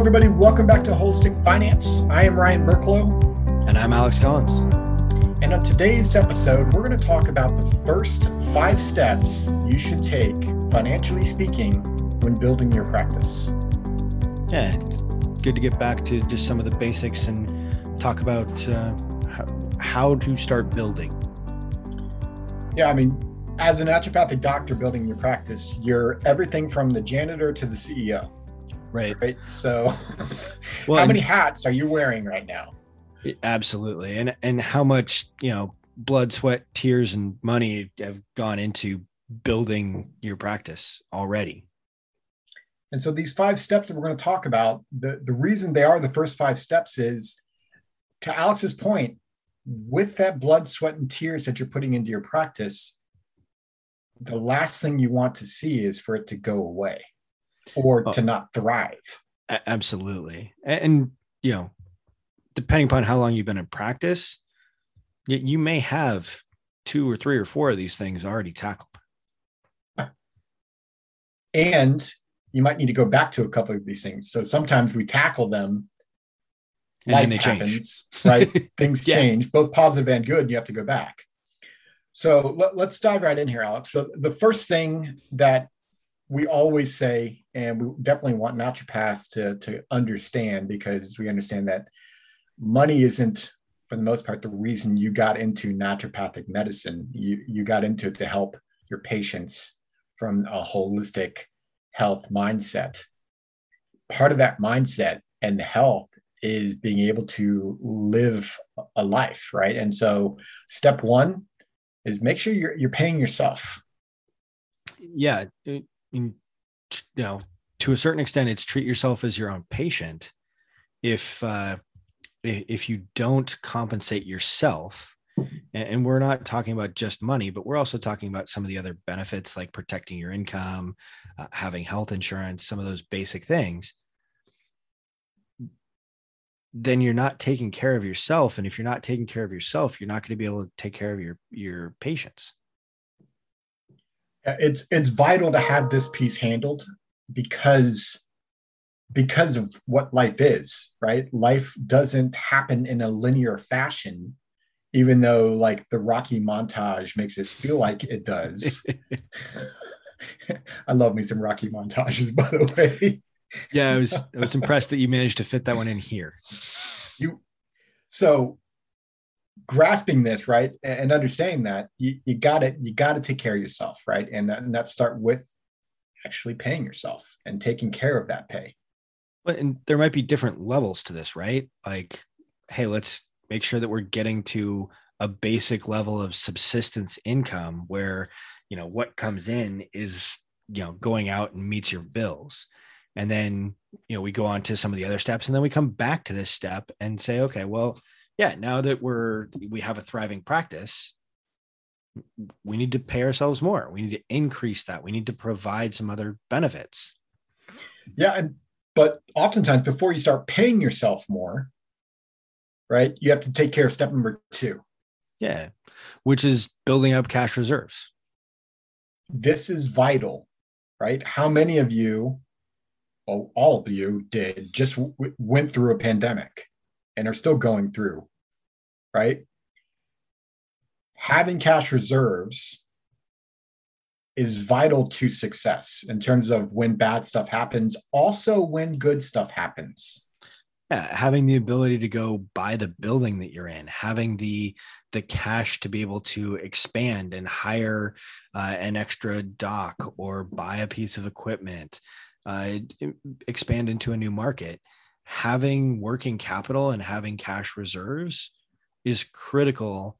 everybody. Welcome back to Holistic Finance. I am Ryan Burklo. And I'm Alex Collins. And on today's episode, we're going to talk about the first five steps you should take, financially speaking, when building your practice. Yeah, it's good to get back to just some of the basics and talk about uh, how, how to start building. Yeah, I mean, as a naturopathic doctor building your practice, you're everything from the janitor to the CEO. Right. Right. So, well, how many hats are you wearing right now? Absolutely. And and how much, you know, blood, sweat, tears and money have gone into building your practice already. And so these five steps that we're going to talk about, the, the reason they are the first five steps is to Alex's point, with that blood, sweat, and tears that you're putting into your practice, the last thing you want to see is for it to go away or oh, to not thrive. Absolutely. And, and, you know, depending upon how long you've been in practice, you may have two or three or four of these things already tackled. And you might need to go back to a couple of these things. So sometimes we tackle them. And then they happens, change. Right? things yeah. change, both positive and good. And you have to go back. So let, let's dive right in here, Alex. So the first thing that we always say, and we definitely want naturopaths to, to understand because we understand that money isn't, for the most part, the reason you got into naturopathic medicine. You, you got into it to help your patients from a holistic health mindset. Part of that mindset and the health is being able to live a life, right? And so, step one is make sure you're you're paying yourself. Yeah, you know, to a certain extent, it's treat yourself as your own patient. If uh, if you don't compensate yourself, and we're not talking about just money, but we're also talking about some of the other benefits like protecting your income, uh, having health insurance, some of those basic things. Then you're not taking care of yourself, and if you're not taking care of yourself, you're not going to be able to take care of your your patients. It's it's vital to have this piece handled because because of what life is, right? Life doesn't happen in a linear fashion even though like the Rocky montage makes it feel like it does. I love me some Rocky montages, by the way. yeah, I was I was impressed that you managed to fit that one in here. You so grasping this right and understanding that you, got it you got to take care of yourself right and that, and that start with actually paying yourself and taking care of that pay. But and there might be different levels to this right? Like hey let's make sure that we're getting to a basic level of subsistence income where you know what comes in is you know going out and meets your bills. And then you know we go on to some of the other steps and then we come back to this step and say okay well yeah now that we're we have a thriving practice we need to pay ourselves more we need to increase that we need to provide some other benefits yeah and but oftentimes before you start paying yourself more right? You have to take care of step number two. Yeah, which is building up cash reserves. This is vital, right? How many of you, well, all of you did, just w- went through a pandemic and are still going through, right? Having cash reserves is vital to success in terms of when bad stuff happens, also when good stuff happens yeah, having the ability to go buy the building that you're in, having the the cash to be able to expand and hire uh, an extra doc or buy a piece of equipment, uh, expand into a new market. Having working capital and having cash reserves is critical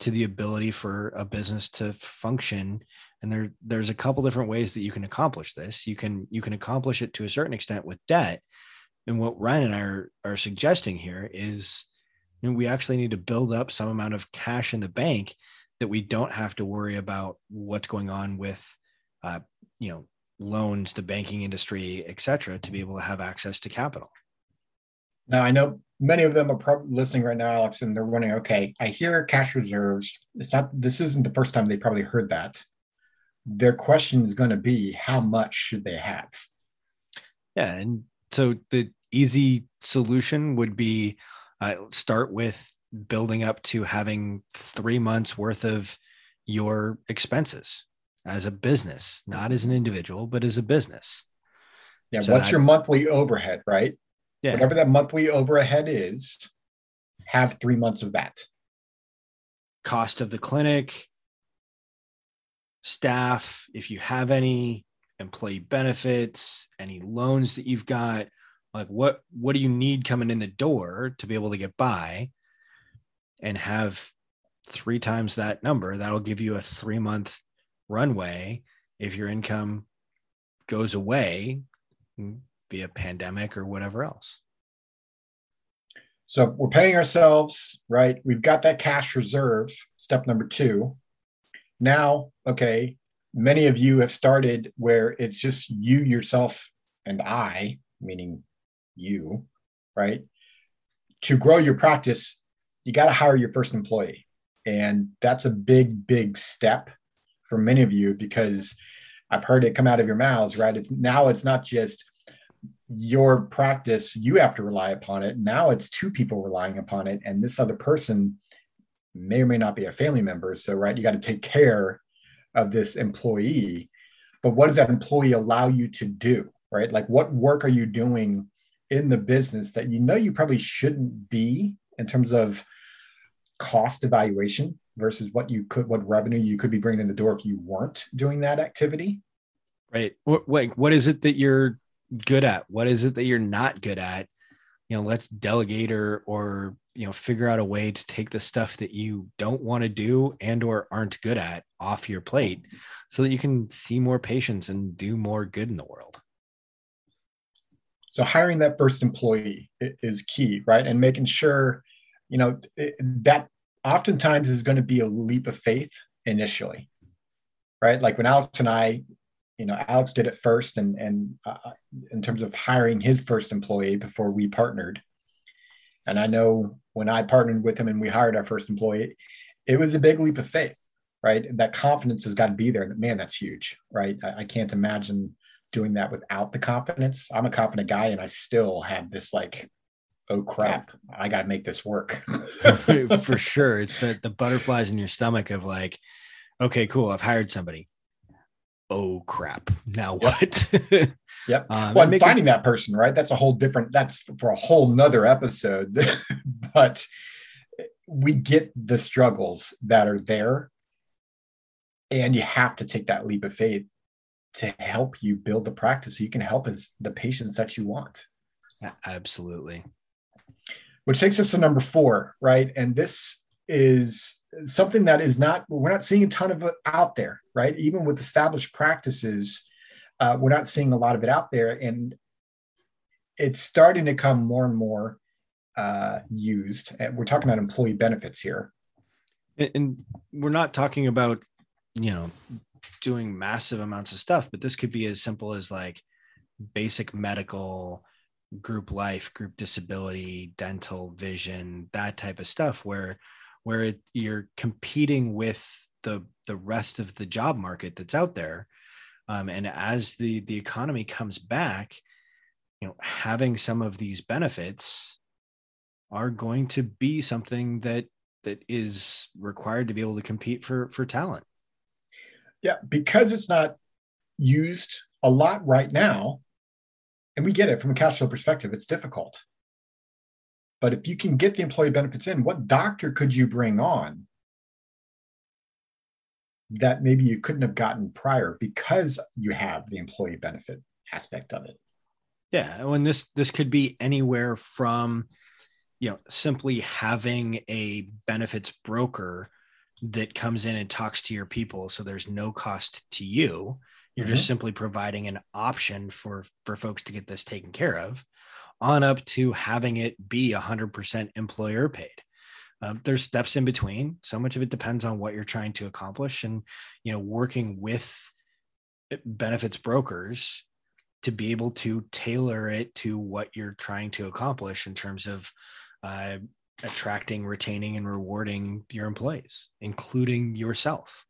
to the ability for a business to function. And there there's a couple different ways that you can accomplish this. You can you can accomplish it to a certain extent with debt. And what Ryan and I are, are suggesting here is you know, we actually need to build up some amount of cash in the bank that we don't have to worry about what's going on with, uh, you know, loans, the banking industry, et cetera, to be able to have access to capital. Now, I know many of them are probably listening right now, Alex, and they're wondering, okay, I hear cash reserves. It's not, this isn't the first time they probably heard that. Their question is going to be, how much should they have? Yeah. And so the easy solution would be uh, start with building up to having three months worth of your expenses as a business, not as an individual, but as a business. Yeah. So what's your monthly overhead, right? Yeah. Whatever that monthly overhead is, have three months of that. Cost of the clinic, staff, if you have any employee benefits, any loans that you've got, like what what do you need coming in the door to be able to get by and have three times that number that'll give you a 3 month runway if your income goes away via pandemic or whatever else. So we're paying ourselves, right? We've got that cash reserve, step number two. Now, okay, many of you have started where it's just you, yourself, and I, meaning you, right? To grow your practice, you got to hire your first employee. And that's a big, big step for many of you because I've heard it come out of your mouths, right? It's now it's not just your practice, you have to rely upon it. Now it's two people relying upon it, and this other person may or may not be a family member. So, right, you got to take care of this employee. But what does that employee allow you to do, right? Like, what work are you doing in the business that you know you probably shouldn't be in terms of cost evaluation versus what you could, what revenue you could be bringing in the door if you weren't doing that activity? Right. Wait, what is it that you're good at? What is it that you're not good at? You know, let's delegate or or you know figure out a way to take the stuff that you don't want to do and or aren't good at off your plate so that you can see more patients and do more good in the world. So hiring that first employee is key, right? And making sure, you know, that oftentimes is going to be a leap of faith initially, right? Like when Alex and I you know alex did it first and and uh, in terms of hiring his first employee before we partnered. And i know when i partnered with him and we hired our first employee it was a big leap of faith right? That confidence has got to be there man that's huge right? I, I can't imagine doing that without the confidence. I'm a confident guy and i still have this like oh crap i got to make this work. For sure. It's the the butterflies in your stomach of like okay cool i've hired somebody oh crap. Now what? Yep. Um, well and finding that person right? That's a whole different that's for a whole nother episode. But we get the struggles that are there. And you have to take that leap of faith to help you build the practice so you can help as the patients that you want. Absolutely. Which takes us to number four right? And this is something that is not we're not seeing a ton of it out there right? Even with established practices uh, we're not seeing a lot of it out there. And it's starting to come more and more uh, used. And we're talking about employee benefits here. And, and we're not talking about you know doing massive amounts of stuff but this could be as simple as like basic medical group life group disability dental vision that type of stuff where where it, you're competing with the the rest of the job market that's out there. Um, and as the the economy comes back you know having some of these benefits are going to be something that that is required to be able to compete for for talent. Yeah because it's not used a lot right now and we get it from a cash flow perspective it's difficult but if you can get the employee benefits in, what doctor could you bring on that maybe you couldn't have gotten prior because you have the employee benefit aspect of it? Yeah, and this this could be anywhere from you know simply having a benefits broker that comes in and talks to your people so there's no cost to you you're mm-hmm. just simply providing an option for for folks to get this taken care of on up to having it be 100% employer paid. Um, there's steps in between. So much of it depends on what you're trying to accomplish, and you know, working with benefits brokers to be able to tailor it to what you're trying to accomplish in terms of uh, attracting, retaining, and rewarding your employees, including yourself.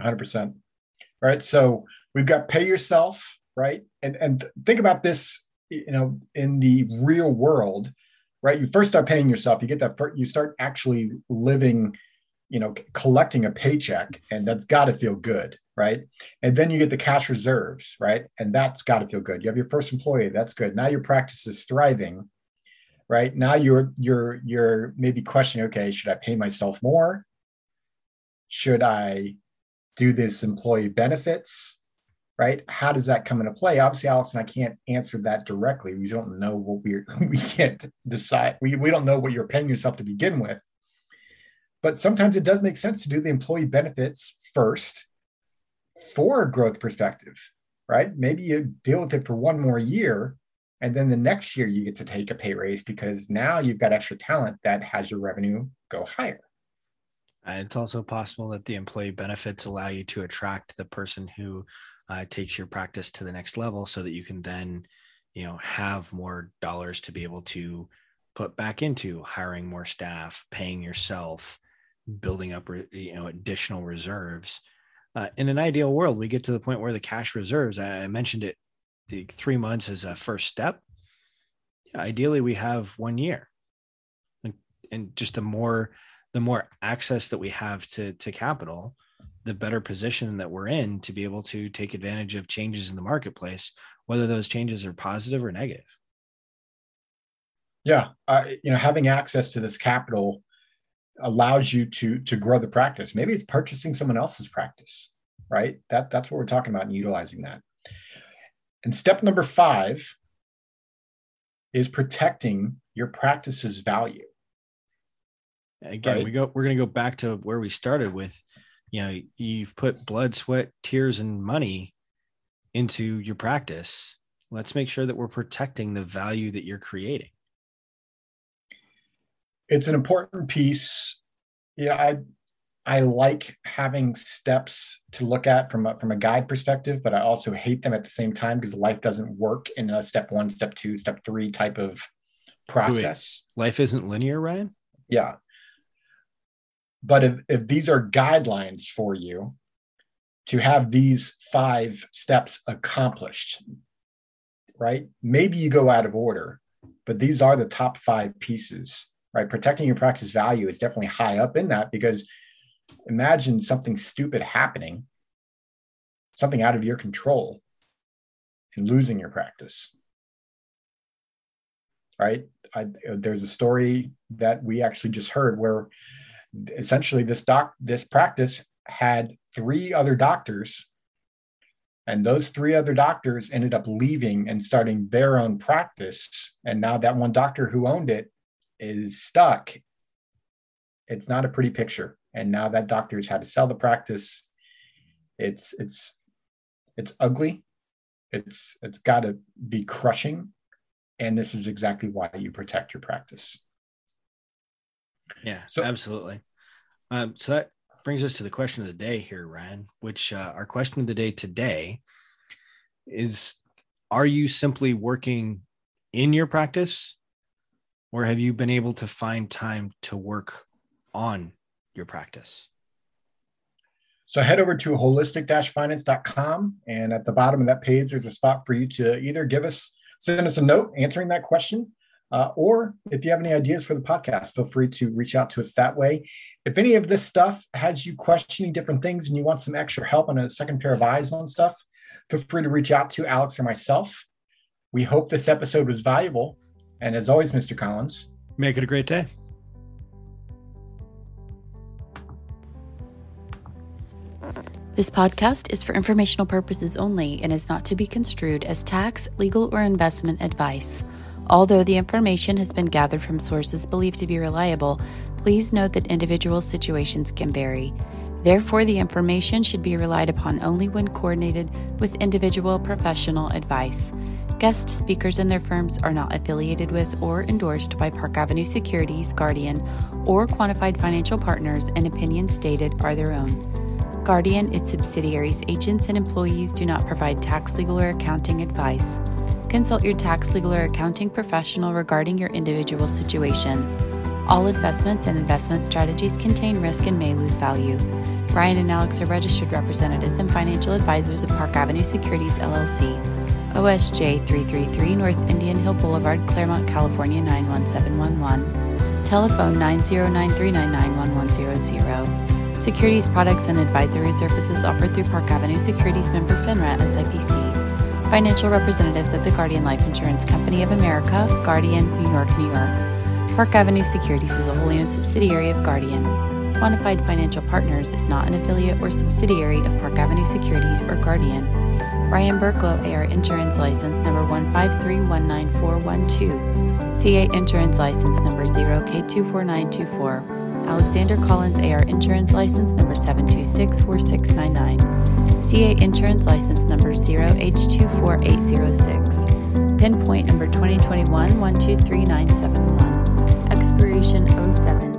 100%. All right. So we've got pay yourself, right? And and think about this you know, in the real world, right? You first start paying yourself, you get that, first, you start actually living, you know, collecting a paycheck, and that's got to feel good, right? And then you get the cash reserves, right? And that's got to feel good. You have your first employee, that's good. Now your practice is thriving, right? Now you're you're you're maybe questioning, okay, should I pay myself more? Should I do this employee benefits? Right? How does that come into play? Obviously, Alex and I can't answer that directly. We don't know what we're, we can't decide. We, we don't know what you're paying yourself to begin with. But sometimes it does make sense to do the employee benefits first for a growth perspective, right? Maybe you deal with it for one more year. And then the next year you get to take a pay raise because now you've got extra talent that has your revenue go higher. And it's also possible that the employee benefits allow you to attract the person who uh, takes your practice to the next level so that you can then you know have more dollars to be able to put back into hiring more staff paying yourself building up you know additional reserves. Uh, in an ideal world we get to the point where the cash reserves i mentioned it three months as a first step. Yeah, ideally we have one year. And, and just the more the more access that we have to to capital the better position that we're in to be able to take advantage of changes in the marketplace, whether those changes are positive or negative. Yeah, uh, you know, having access to this capital allows you to to grow the practice. Maybe it's purchasing someone else's practice, right? That that's what we're talking about and utilizing that. And step number five is protecting your practice's value. Again, right? we go. We're going to go back to where we started with you know you've put blood sweat tears and money into your practice. Let's make sure that we're protecting the value that you're creating. It's an important piece. Yeah i i like having steps to look at from a, from a guide perspective but i also hate them at the same time because life doesn't work in a step one step two step three type of process. Wait, life isn't linear ryan? Yeah but if, if these are guidelines for you to have these five steps accomplished, right? Maybe you go out of order, but these are the top five pieces, right? Protecting your practice value is definitely high up in that because imagine something stupid happening, something out of your control, and losing your practice. Right? I, there's a story that we actually just heard where essentially this doc this practice had three other doctors and those three other doctors ended up leaving and starting their own practice. And now that one doctor who owned it is stuck. It's not a pretty picture. And now that doctor's had to sell the practice. It's it's it's ugly. It's it's got to be crushing. And this is exactly why you protect your practice yeah, so, absolutely. Um, so that brings us to the question of the day here, Ryan, which uh, our question of the day today is Are you simply working in your practice, or have you been able to find time to work on your practice? So head over to holistic-finance.com, and at the bottom of that page, there's a spot for you to either give us, send us a note answering that question, uh, or if you have any ideas for the podcast, feel free to reach out to us that way. If any of this stuff has you questioning different things and you want some extra help and a second pair of eyes on stuff, feel free to reach out to Alex or myself. We hope this episode was valuable. And as always, Mr. Collins, make it a great day. This podcast is for informational purposes only and is not to be construed as tax, legal, or investment advice. Although the information has been gathered from sources believed to be reliable, please note that individual situations can vary. Therefore, the information should be relied upon only when coordinated with individual professional advice. Guest speakers and their firms are not affiliated with or endorsed by Park Avenue Securities, Guardian, or Quantified Financial Partners, and opinions stated are their own. Guardian, its subsidiaries, agents, and employees do not provide tax, legal, or accounting advice. Consult your tax, legal, or accounting professional regarding your individual situation. All investments and investment strategies contain risk and may lose value. Brian and Alex are registered representatives and financial advisors of Park Avenue Securities LLC OSJ 333 North Indian Hill Boulevard, Claremont, California 91711. Telephone 909-399-1100. Securities products and advisory services offered through Park Avenue Securities member FINRA SIPC. Financial representatives of the Guardian Life Insurance Company of America, Guardian, New York, New York. Park Avenue Securities is a wholly owned subsidiary of Guardian. Quantified Financial Partners is not an affiliate or subsidiary of Park Avenue Securities or Guardian. Ryan Burklo AR Insurance License Number 153-19412. CA Insurance License Number 0K24924. Alexander Collins AR Insurance License Number 7264699. CA Insurance License Number 0H24806. Pinpoint Number 2021 123971. Expiration 07